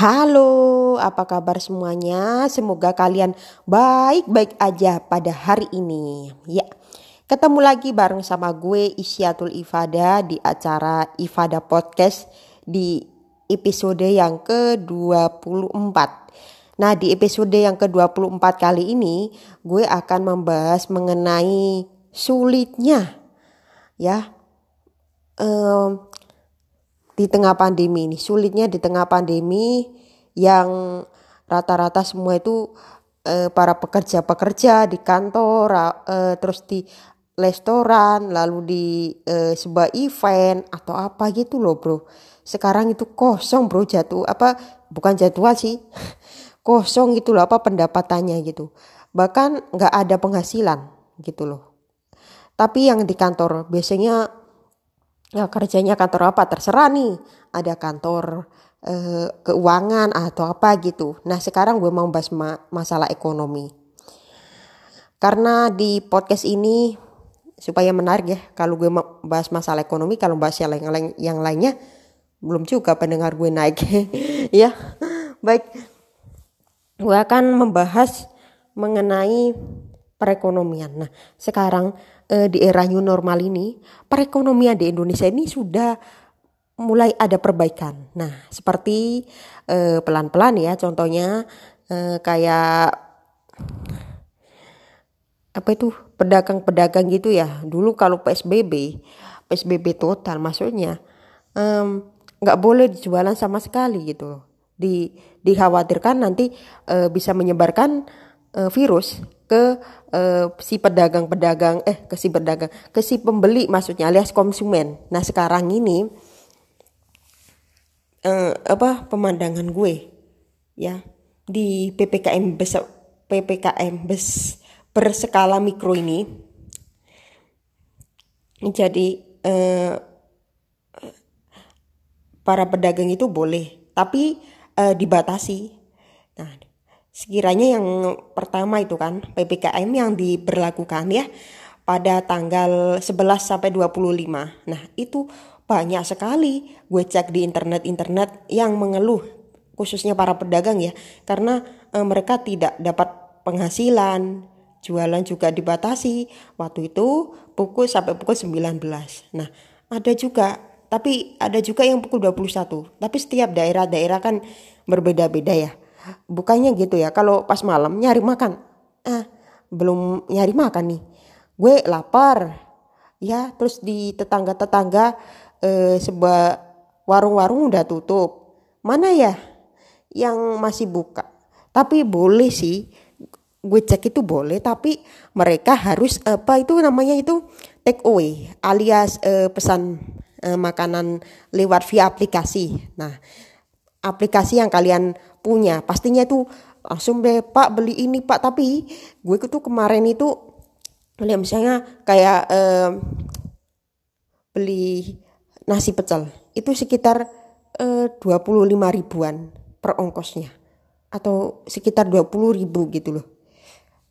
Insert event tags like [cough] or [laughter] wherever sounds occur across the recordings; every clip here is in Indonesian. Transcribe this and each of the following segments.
Halo, apa kabar semuanya? Semoga kalian baik-baik aja pada hari ini. Ya, ketemu lagi bareng sama gue Isyatul Ifada di acara Ifada Podcast di episode yang ke-24. Nah, di episode yang ke-24 kali ini gue akan membahas mengenai sulitnya ya um, di tengah pandemi ini. Sulitnya di tengah pandemi yang rata-rata semua itu eh, para pekerja-pekerja di kantor eh, terus di restoran lalu di eh, sebuah event atau apa gitu loh bro. Sekarang itu kosong bro jatuh apa bukan jadwal sih [laughs] kosong gitu loh apa pendapatannya gitu. Bahkan nggak ada penghasilan gitu loh. Tapi yang di kantor biasanya ya kerjanya kantor apa? Terserah nih. Ada kantor eh, keuangan atau apa gitu. Nah sekarang gue mau bahas ma masalah ekonomi. Karena di podcast ini supaya menarik ya kalau gue mau bahas masalah ekonomi kalau bahas yang lain, lain yang lainnya belum juga pendengar gue naik. [laughs] Ya baik. Gue akan membahas mengenai perekonomian. Nah sekarang eh, di era new normal ini, perekonomian di Indonesia ini sudah mulai ada perbaikan. Nah, seperti eh, pelan-pelan ya, contohnya eh, kayak apa itu pedagang-pedagang gitu ya. Dulu kalau PSBB, PSBB total maksudnya nggak boleh dijualan sama sekali gitu. Di dikhawatirkan nanti uh, bisa menyebarkan uh, virus ke uh, si pedagang-pedagang eh ke si pedagang ke si pembeli maksudnya alias konsumen. Nah sekarang ini uh, apa pemandangan gue ya di ppkm besar ppkm bes berskala mikro ini jadi uh, para pedagang itu boleh tapi uh, dibatasi. Nah Sekiranya yang pertama itu kan PPKM yang diberlakukan ya pada tanggal 11 sampai 25. Nah, itu banyak sekali gue cek di internet-internet yang mengeluh khususnya para pedagang ya karena e, mereka tidak dapat penghasilan, jualan juga dibatasi. Waktu itu pukul sampai pukul 19. Nah, ada juga tapi ada juga yang pukul 21. Tapi setiap daerah-daerah kan berbeda-beda ya bukannya gitu ya kalau pas malam nyari makan. Ah belum nyari makan nih. Gue lapar. Ya terus di tetangga-tetangga eh, sebuah warung-warung udah tutup. Mana ya yang masih buka? Tapi boleh sih. Gue cek itu boleh tapi mereka harus apa itu namanya itu? Take away alias eh, pesan eh, makanan lewat via aplikasi. Nah aplikasi yang kalian punya. Pastinya itu langsung deh pak beli ini pak. Tapi gue tuh kemarin itu beli misalnya kayak eh, beli nasi pecel. Itu sekitar eh, 25 ribuan per ongkosnya. Atau sekitar 20 ribu gitu loh.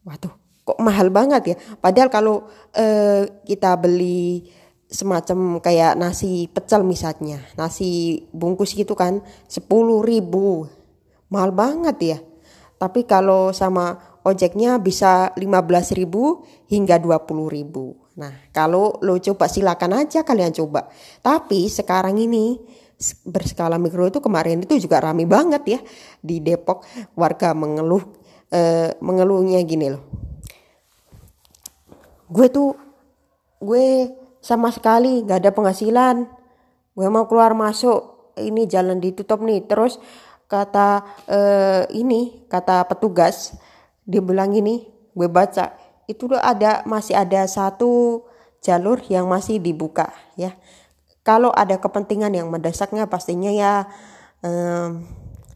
Waduh kok mahal banget ya? Padahal kalau eh, kita beli semacam kayak nasi pecel misalnya nasi bungkus gitu kan 10 ribu. Mahal banget ya. Tapi kalau sama ojeknya bisa 15 ribu hingga 20 ribu. Nah kalau lo coba silakan aja kalian coba. Tapi sekarang ini berskala mikro itu kemarin itu juga rame banget ya. Di Depok warga mengeluh eh, mengeluhnya gini loh. Gue tuh gue sama sekali nggak ada penghasilan. Gue mau keluar masuk. Ini jalan ditutup nih. Terus kata uh, ini kata petugas dia bilang ini gue baca itu ada masih ada satu jalur yang masih dibuka ya. Kalau ada kepentingan yang mendesaknya pastinya ya um,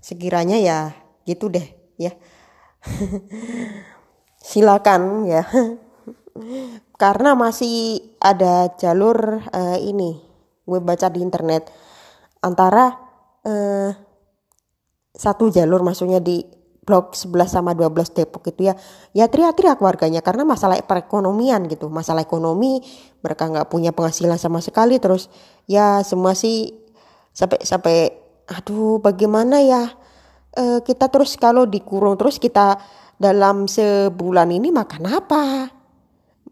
sekiranya ya gitu deh ya. [laughs] Silakan ya [laughs] karena masih ada jalur uh, ini gue baca di internet. Antara uh, satu jalur maksudnya di blok 11 sama 12 Depok itu ya ya teriak-teriak warganya karena masalah perekonomian gitu. Masalah ekonomi mereka nggak punya penghasilan sama sekali. Terus ya semua sih sampai sampai aduh bagaimana ya uh, kita terus kalau dikurung terus kita dalam sebulan ini makan apa?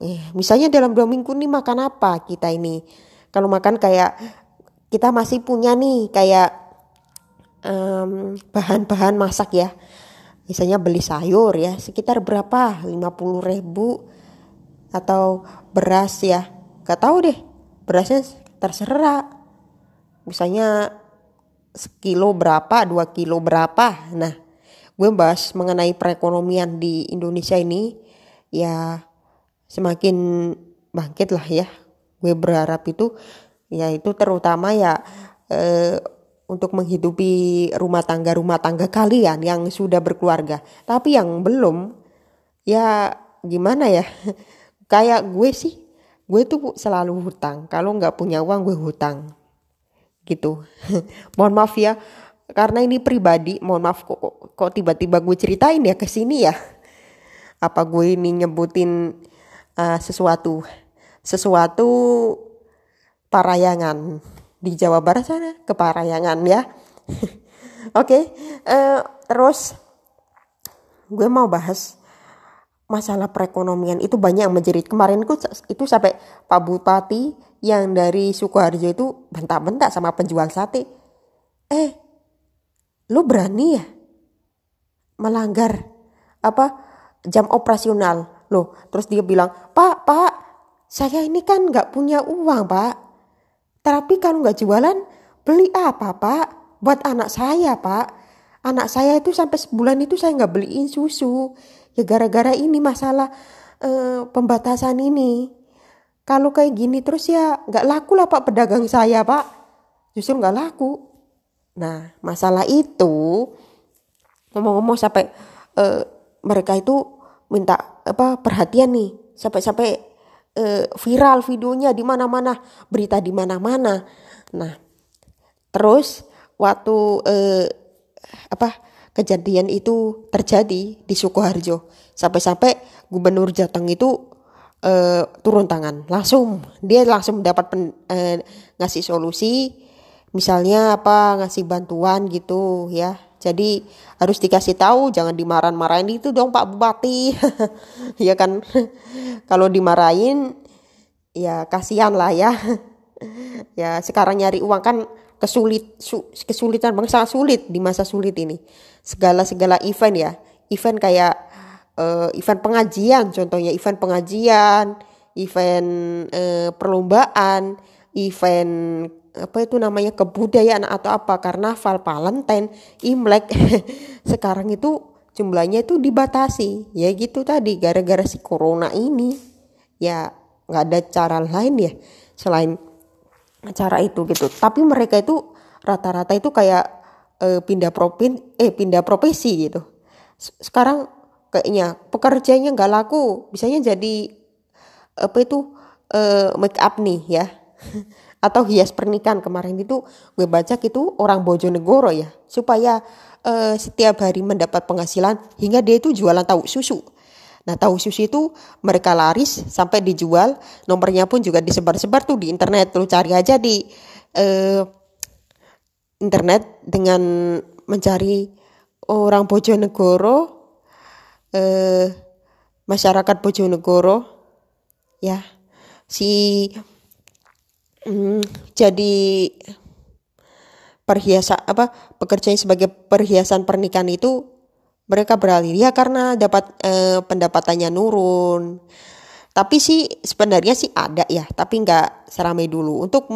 Eh, misalnya dalam dua minggu ini makan apa kita ini? Kalau makan kayak kita masih punya nih kayak bahan-bahan um, masak ya. Misalnya beli sayur ya sekitar berapa? 50 ribu atau beras ya. Gak tahu deh berasnya terserah. Misalnya sekilo berapa, dua kilo berapa. Nah, gue bahas mengenai perekonomian di Indonesia ini ya semakin bangkit lah ya. Gue berharap itu ya itu terutama ya eh, untuk menghidupi rumah tangga rumah tangga kalian yang sudah berkeluarga. Tapi yang belum ya gimana ya? [laughs] Kayak gue sih, gue tuh selalu hutang. Kalau nggak punya uang gue hutang gitu [laughs] mohon maaf ya karena ini pribadi mohon maaf kok kok, tiba-tiba gue ceritain ya ke sini ya apa gue ini nyebutin uh, sesuatu sesuatu parayangan. Di Jawa Barat sana ke parayangan ya. [laughs] Oke okay, uh, eh, terus gue mau bahas masalah perekonomian. Itu banyak yang menjerit. Kemarin itu sampai Pak Bupati yang dari Sukoharjo itu bentak-bentak sama penjual sate. Eh, lu berani ya melanggar apa jam operasional loh terus dia bilang pak pak saya ini kan nggak punya uang pak. Tapi kalau nggak jualan beli apa pak? Buat anak saya pak. Anak saya itu sampai sebulan itu saya nggak beliin susu. Ya gara-gara ini masalah uh, pembatasan ini. Kalau kayak gini terus ya nggak laku lah pak pedagang saya pak. Justru nggak laku. Nah masalah itu ngomong-ngomong sampai uh, mereka itu minta apa perhatian nih. Sampai-sampai uh, viral videonya di mana-mana berita di mana-mana. Nah terus waktu uh, apa kejadian itu terjadi di Sukoharjo sampai-sampai gubernur Jateng itu uh, turun tangan langsung. Dia langsung dapat pen, uh, ngasih solusi misalnya apa ngasih bantuan gitu ya jadi harus dikasih tahu jangan dimarah-marahin itu dong Pak Bupati. [laughs] Ya kan? Kalau dimarahin ya kasihan lah ya. Ya sekarang nyari uang kan kesulit su, kesulitan bang sangat sulit di masa sulit ini. Segala segala event ya. Event kayak uh, event pengajian contohnya event pengajian event uh, perlombaan event apa itu namanya kebudayaan atau apa karnaval Valentine Imlek [laughs] sekarang itu jumlahnya itu dibatasi. Ya gitu tadi gara-gara si corona ini. Ya nggak ada cara lain ya selain cara itu gitu. Tapi mereka itu rata-rata itu kayak eh, pindah propin eh pindah profesi gitu. Sekarang kayaknya pekerjaannya nggak laku bisanya jadi apa itu uh, make up nih ya [laughs] atau hias pernikahan kemarin itu gue baca itu orang Bojonegoro ya supaya uh, setiap hari mendapat penghasilan hingga dia itu jualan tahu susu. Nah tahu susu itu mereka laris sampai dijual nomornya pun juga disebar-sebar tuh di internet. Lu cari aja di uh, internet dengan mencari orang Bojonegoro eh, masyarakat Bojonegoro ya. Si mm, jadi perhiasan apa pekerjaan sebagai perhiasan pernikahan itu mereka beralih. Ya karena dapat eh, pendapatannya nurun. Tapi sih sebenarnya sih ada ya tapi nggak seramai dulu. Untuk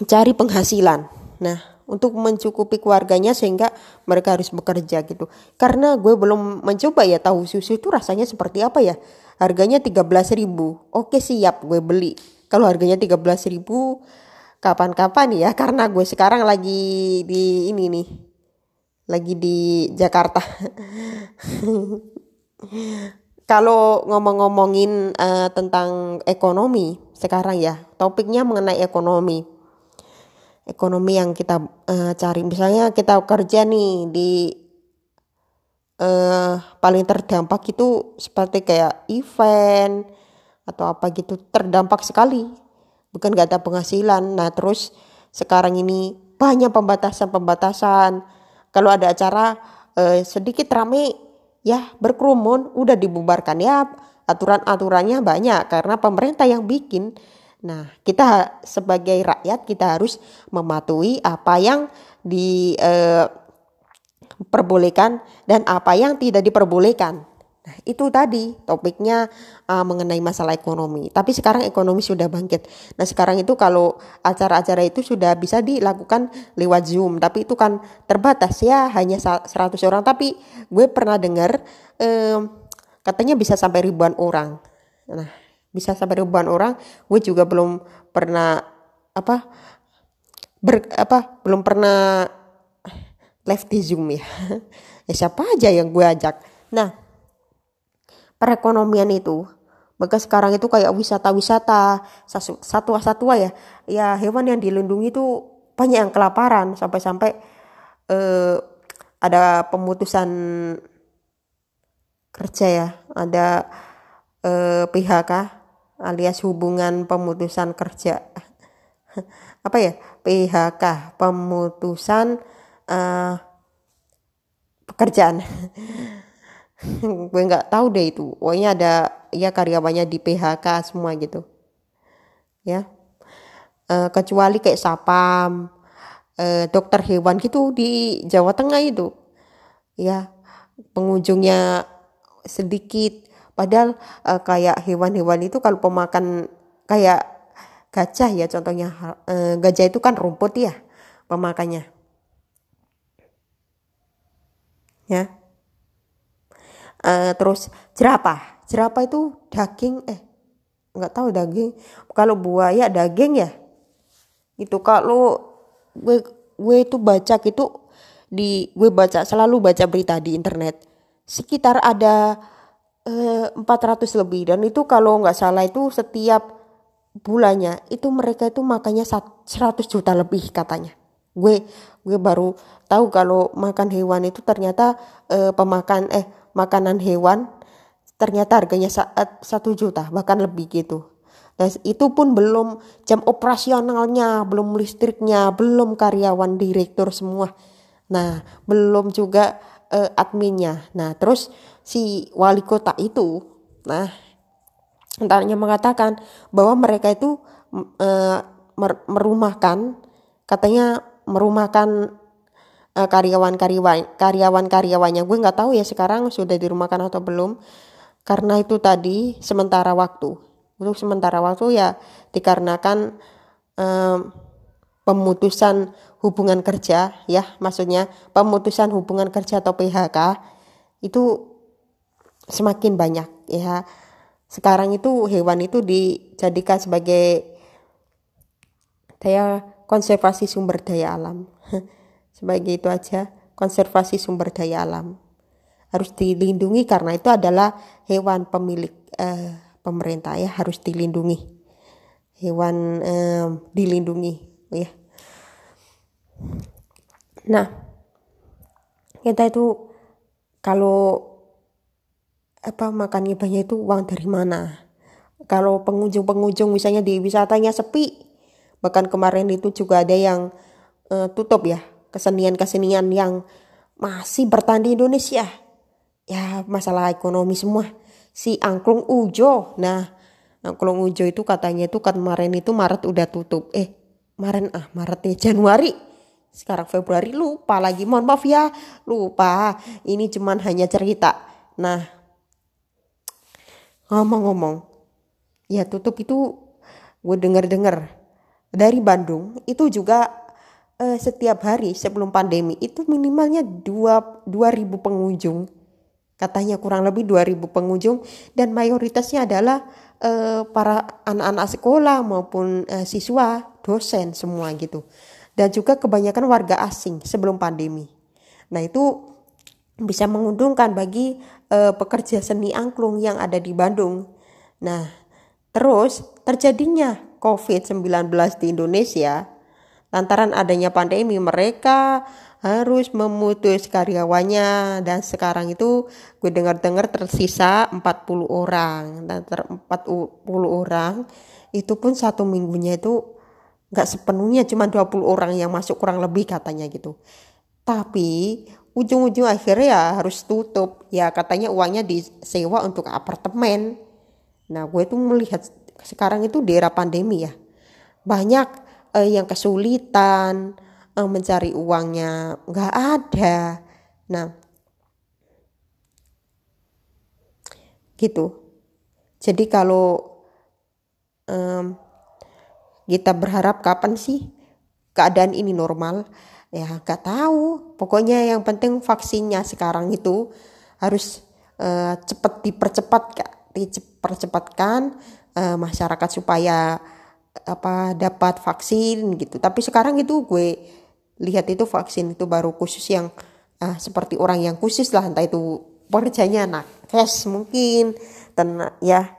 mencari penghasilan. Nah untuk mencukupi keluarganya sehingga mereka harus bekerja gitu. Karena gue belum mencoba ya tahu susu itu rasanya seperti apa ya. Harganya 13 ribu. Oke siap gue beli. Kalau harganya 13 ribu kapan-kapan ya [laughs] karena gue sekarang lagi di ini nih. Lagi di Jakarta. [laughs] Kalau ngomong-ngomongin uh, tentang ekonomi sekarang ya, topiknya mengenai ekonomi ekonomi yang kita uh, cari misalnya kita kerja nih di uh, paling terdampak itu seperti kayak event atau apa gitu terdampak sekali bukan gak ada penghasilan nah terus sekarang ini banyak pembatasan-pembatasan. Kalau ada acara eh, sedikit rame ya berkerumun udah dibubarkan ya aturan-aturannya banyak karena pemerintah yang bikin. Nah, kita sebagai rakyat kita harus mematuhi apa yang diperbolehkan eh, dan apa yang tidak diperbolehkan. Nah, itu tadi topiknya uh, mengenai masalah ekonomi. Tapi sekarang ekonomi sudah bangkit. Nah, sekarang itu kalau acara-acara itu sudah bisa dilakukan lewat Zoom, tapi itu kan terbatas ya, hanya 100 orang. Tapi gue pernah dengar um, katanya bisa sampai ribuan orang. Nah, bisa sampai ribuan orang. Gue juga belum pernah apa ber, apa belum pernah live di Zoom ya. [laughs] ya siapa aja yang gue ajak. Nah, perekonomian itu maka sekarang itu kayak wisata-wisata satwa-satwa ya ya hewan yang dilindungi itu banyak yang kelaparan sampai-sampai eh, ada pemutusan kerja ya ada eh, PHK alias hubungan pemutusan kerja apa ya PHK pemutusan eh, pekerjaan. [laughs] Gue nggak tahu deh itu. Pokoknya ada ya karyawannya di PHK semua gitu. Ya. E, kecuali kayak sapam e, dokter hewan gitu di Jawa Tengah itu. Ya pengunjungnya sedikit padahal e, kayak hewan-hewan itu kalau pemakan kayak gajah ya contohnya e, gajah itu kan rumput ya pemakannya. Ya. Uh, terus jerapah. Jerapah itu daging eh nggak tahu daging. Kalau buaya daging ya. Itu kalau gue gue itu baca gitu di gue baca selalu baca berita di internet. Sekitar ada eh, 400 lebih. Dan itu kalau nggak salah itu setiap bulannya itu mereka itu makannya 100 juta lebih katanya. Gue gue baru tahu kalau makan hewan itu ternyata eh, pemakan eh makanan hewan ternyata harganya saat satu juta bahkan lebih gitu. Dan itu pun belum jam operasionalnya belum listriknya belum karyawan direktur semua. Nah belum juga uh, adminnya. Nah terus si wali kota itu nah entarnya mengatakan bahwa mereka itu uh, merumahkan katanya merumahkan uh, karyawan-karyawan karyawan-karyawannya. Gue nggak tahu ya sekarang sudah dirumahkan atau belum karena itu tadi sementara waktu. Untuk sementara waktu ya dikarenakan um, pemutusan hubungan kerja ya maksudnya pemutusan hubungan kerja atau PHK itu semakin banyak ya. Sekarang itu hewan itu dijadikan sebagai daya konservasi sumber daya alam. [laughs] Sebagai itu aja, konservasi sumber daya alam. Harus dilindungi karena itu adalah hewan pemilik eh, pemerintah ya harus dilindungi. Hewan eh, dilindungi ya. Nah, kita itu kalau apa makannya banyak itu uang dari mana? Kalau pengunjung-pengunjung misalnya di wisatanya sepi, bahkan kemarin itu juga ada yang uh, tutup ya kesenian-kesenian yang masih bertahan di Indonesia. Ya masalah ekonomi semua. Si Angklung Ujo, nah Angklung Ujo itu katanya itu kemarin itu Maret udah tutup. Eh kemarin ah Maret nih Januari. Sekarang Februari lupa lagi. Mohon maaf ya lupa. Ini cuman hanya cerita. Nah ngomong-ngomong ya tutup itu gue denger-denger dari Bandung itu juga uh, setiap hari sebelum pandemi itu minimalnya dua 2000 pengunjung. Katanya kurang lebih 2000 pengunjung dan mayoritasnya adalah uh, para anak-anak sekolah maupun uh, siswa, dosen semua gitu. Dan juga kebanyakan warga asing sebelum pandemi. Nah, itu bisa menguntungkan bagi uh, pekerja seni angklung yang ada di Bandung. Nah, terus terjadinya COVID-19 di Indonesia Lantaran adanya pandemi mereka harus memutus karyawannya dan sekarang itu gue dengar-dengar tersisa 40 orang dan ter 40 orang itu pun satu minggunya itu nggak sepenuhnya cuma 20 orang yang masuk kurang lebih katanya gitu. Tapi ujung-ujung akhirnya ya harus tutup. Ya katanya uangnya disewa untuk apartemen. Nah gue tuh melihat sekarang itu di era pandemi ya. Banyak eh, yang kesulitan eh, mencari uangnya nggak ada. Nah gitu. Jadi kalau um, kita berharap kapan sih keadaan ini normal? Ya gak tahu. Pokoknya yang penting vaksinnya sekarang itu harus uh, cepat dipercepat dipercepatkan uh, masyarakat supaya apa dapat vaksin gitu. Tapi sekarang itu gue lihat itu vaksin itu baru khusus yang uh, seperti orang yang khusus lah. Entah itu pekerjanya nakes mungkin dan ya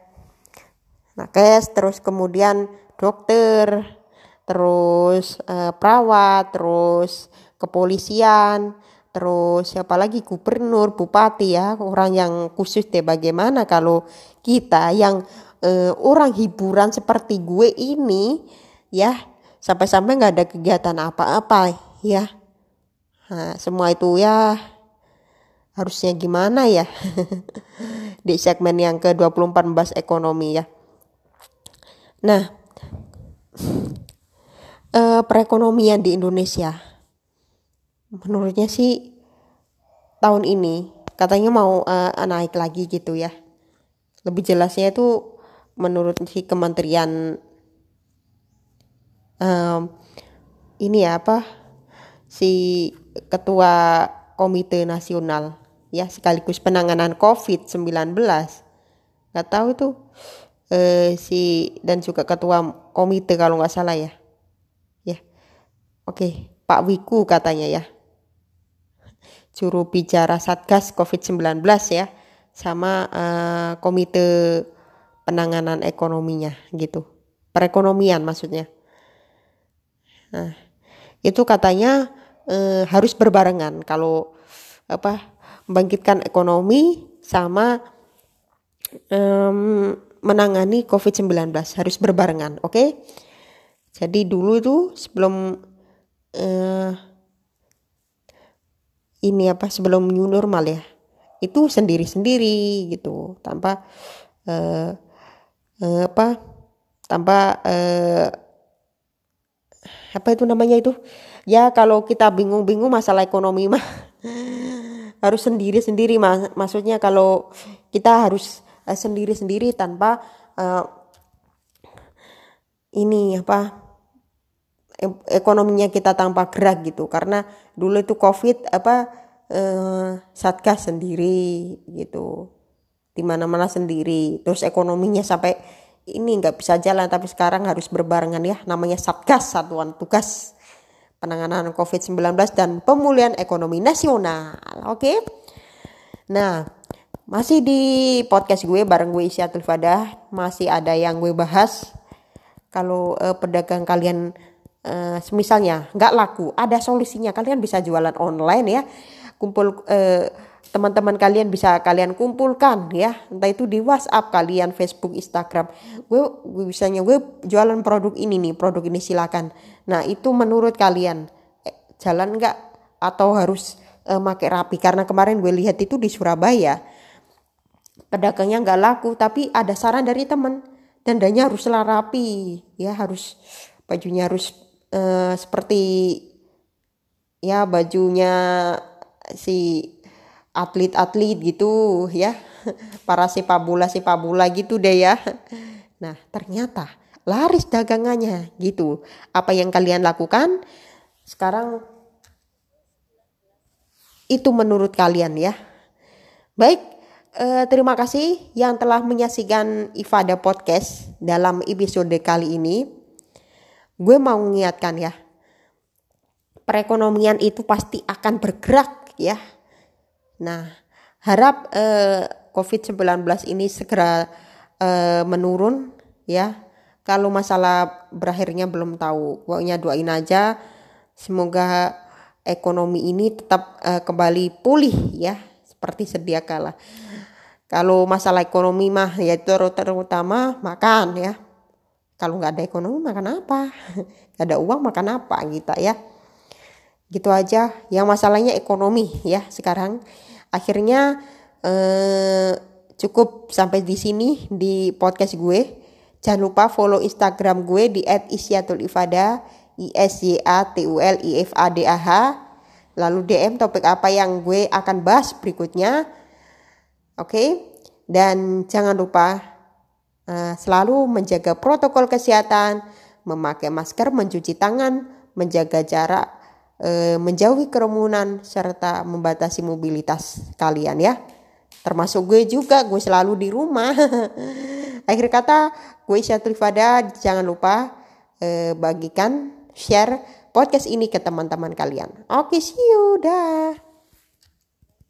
nakes terus kemudian dokter, terus uh, perawat, terus kepolisian, terus siapa lagi gubernur, bupati ya, orang yang khusus deh bagaimana kalau kita yang uh, orang hiburan seperti gue ini ya sampai-sampai nggak ada kegiatan apa-apa ya. Nah, semua itu ya harusnya gimana ya [laughs] di segmen yang ke-24 bahas ekonomi ya. Nah, uh, perekonomian di Indonesia. Menurutnya sih tahun ini katanya mau uh, naik lagi gitu ya. Lebih jelasnya itu menurut si kementerian um, ini ya apa si ketua komite nasional ya sekaligus penanganan COVID-19 nggak tahu itu eh, si dan juga ketua komite kalau nggak salah ya Oke, Pak Wiku katanya ya. Juru bicara Satgas COVID-19 ya. Sama uh, komite penanganan ekonominya gitu. Perekonomian maksudnya. Nah, itu katanya uh, harus berbarengan kalau apa membangkitkan ekonomi sama um, menangani COVID-19 harus berbarengan, oke? Okay? Jadi dulu itu sebelum uh, ini apa sebelum new normal ya itu sendiri-sendiri gitu tanpa uh, uh, apa tanpa uh, apa itu namanya itu ya kalau kita bingung-bingung masalah ekonomi mah [laughs] harus sendiri-sendiri mas maksudnya kalau kita harus sendiri-sendiri tanpa uh, ini apa ekonominya kita tanpa gerak gitu. Karena dulu itu covid apa eh, satgas sendiri gitu. Di mana mana sendiri. Terus ekonominya sampai ini nggak bisa jalan. Tapi sekarang harus berbarengan ya. Namanya satgas satuan tugas penanganan covid-19 dan pemulihan ekonomi nasional. Oke? Okay? nah masih di podcast gue bareng gue Isyatul Fadah masih ada yang gue bahas. Kalau eh, pedagang kalian uh, misalnya nggak laku ada solusinya. Kalian bisa jualan online ya. Kumpul uh, teman-teman kalian bisa kalian kumpulkan ya. Entah itu di WhatsApp kalian Facebook Instagram. Gue, gue bisanya gue jualan produk ini nih produk ini silakan. Nah itu menurut kalian eh, jalan nggak? Atau harus eh, make rapi? Karena kemarin gue lihat itu di Surabaya pedagangnya nggak laku tapi ada saran dari temen dandanya harus rapi ya harus bajunya harus uh, seperti ya bajunya si atlet-atlet gitu ya [laughs] para sepak bola sepak bola gitu deh ya. Nah ternyata laris dagangannya gitu. Apa yang kalian lakukan sekarang itu menurut kalian ya. Baik eh, terima kasih yang telah menyaksikan Ifada Podcast dalam episode kali ini. Gue mau mengingatkan ya perekonomian itu pasti akan bergerak ya. Nah harap eh, COVID-19 ini segera eh, menurun ya. Kalau masalah berakhirnya belum tahu pokoknya doain aja. Semoga ekonomi ini tetap eh, kembali pulih ya seperti sedia kala kalau masalah ekonomi mah yaitu terutama makan ya. Kalau nggak ada ekonomi makan apa? [laughs] Nggak ada uang makan apa gitu ya. Gitu aja. Yang masalahnya ekonomi ya sekarang. Akhirnya eh, cukup sampai di sini di podcast gue. Jangan lupa follow instagram gue di @isyatul_ifada i s y a t u l i f a d a h. Lalu dm topik apa yang gue akan bahas berikutnya oke okay? dan jangan lupa uh, selalu menjaga protokol kesehatan memakai masker mencuci tangan menjaga jarak e, menjauhi kerumunan serta membatasi mobilitas kalian ya. Termasuk gue juga, gue selalu di rumah. [laughs] Akhir kata, gue Syatrifada, jangan lupa e, bagikan, share podcast ini ke teman-teman kalian. Oke, see you, dah.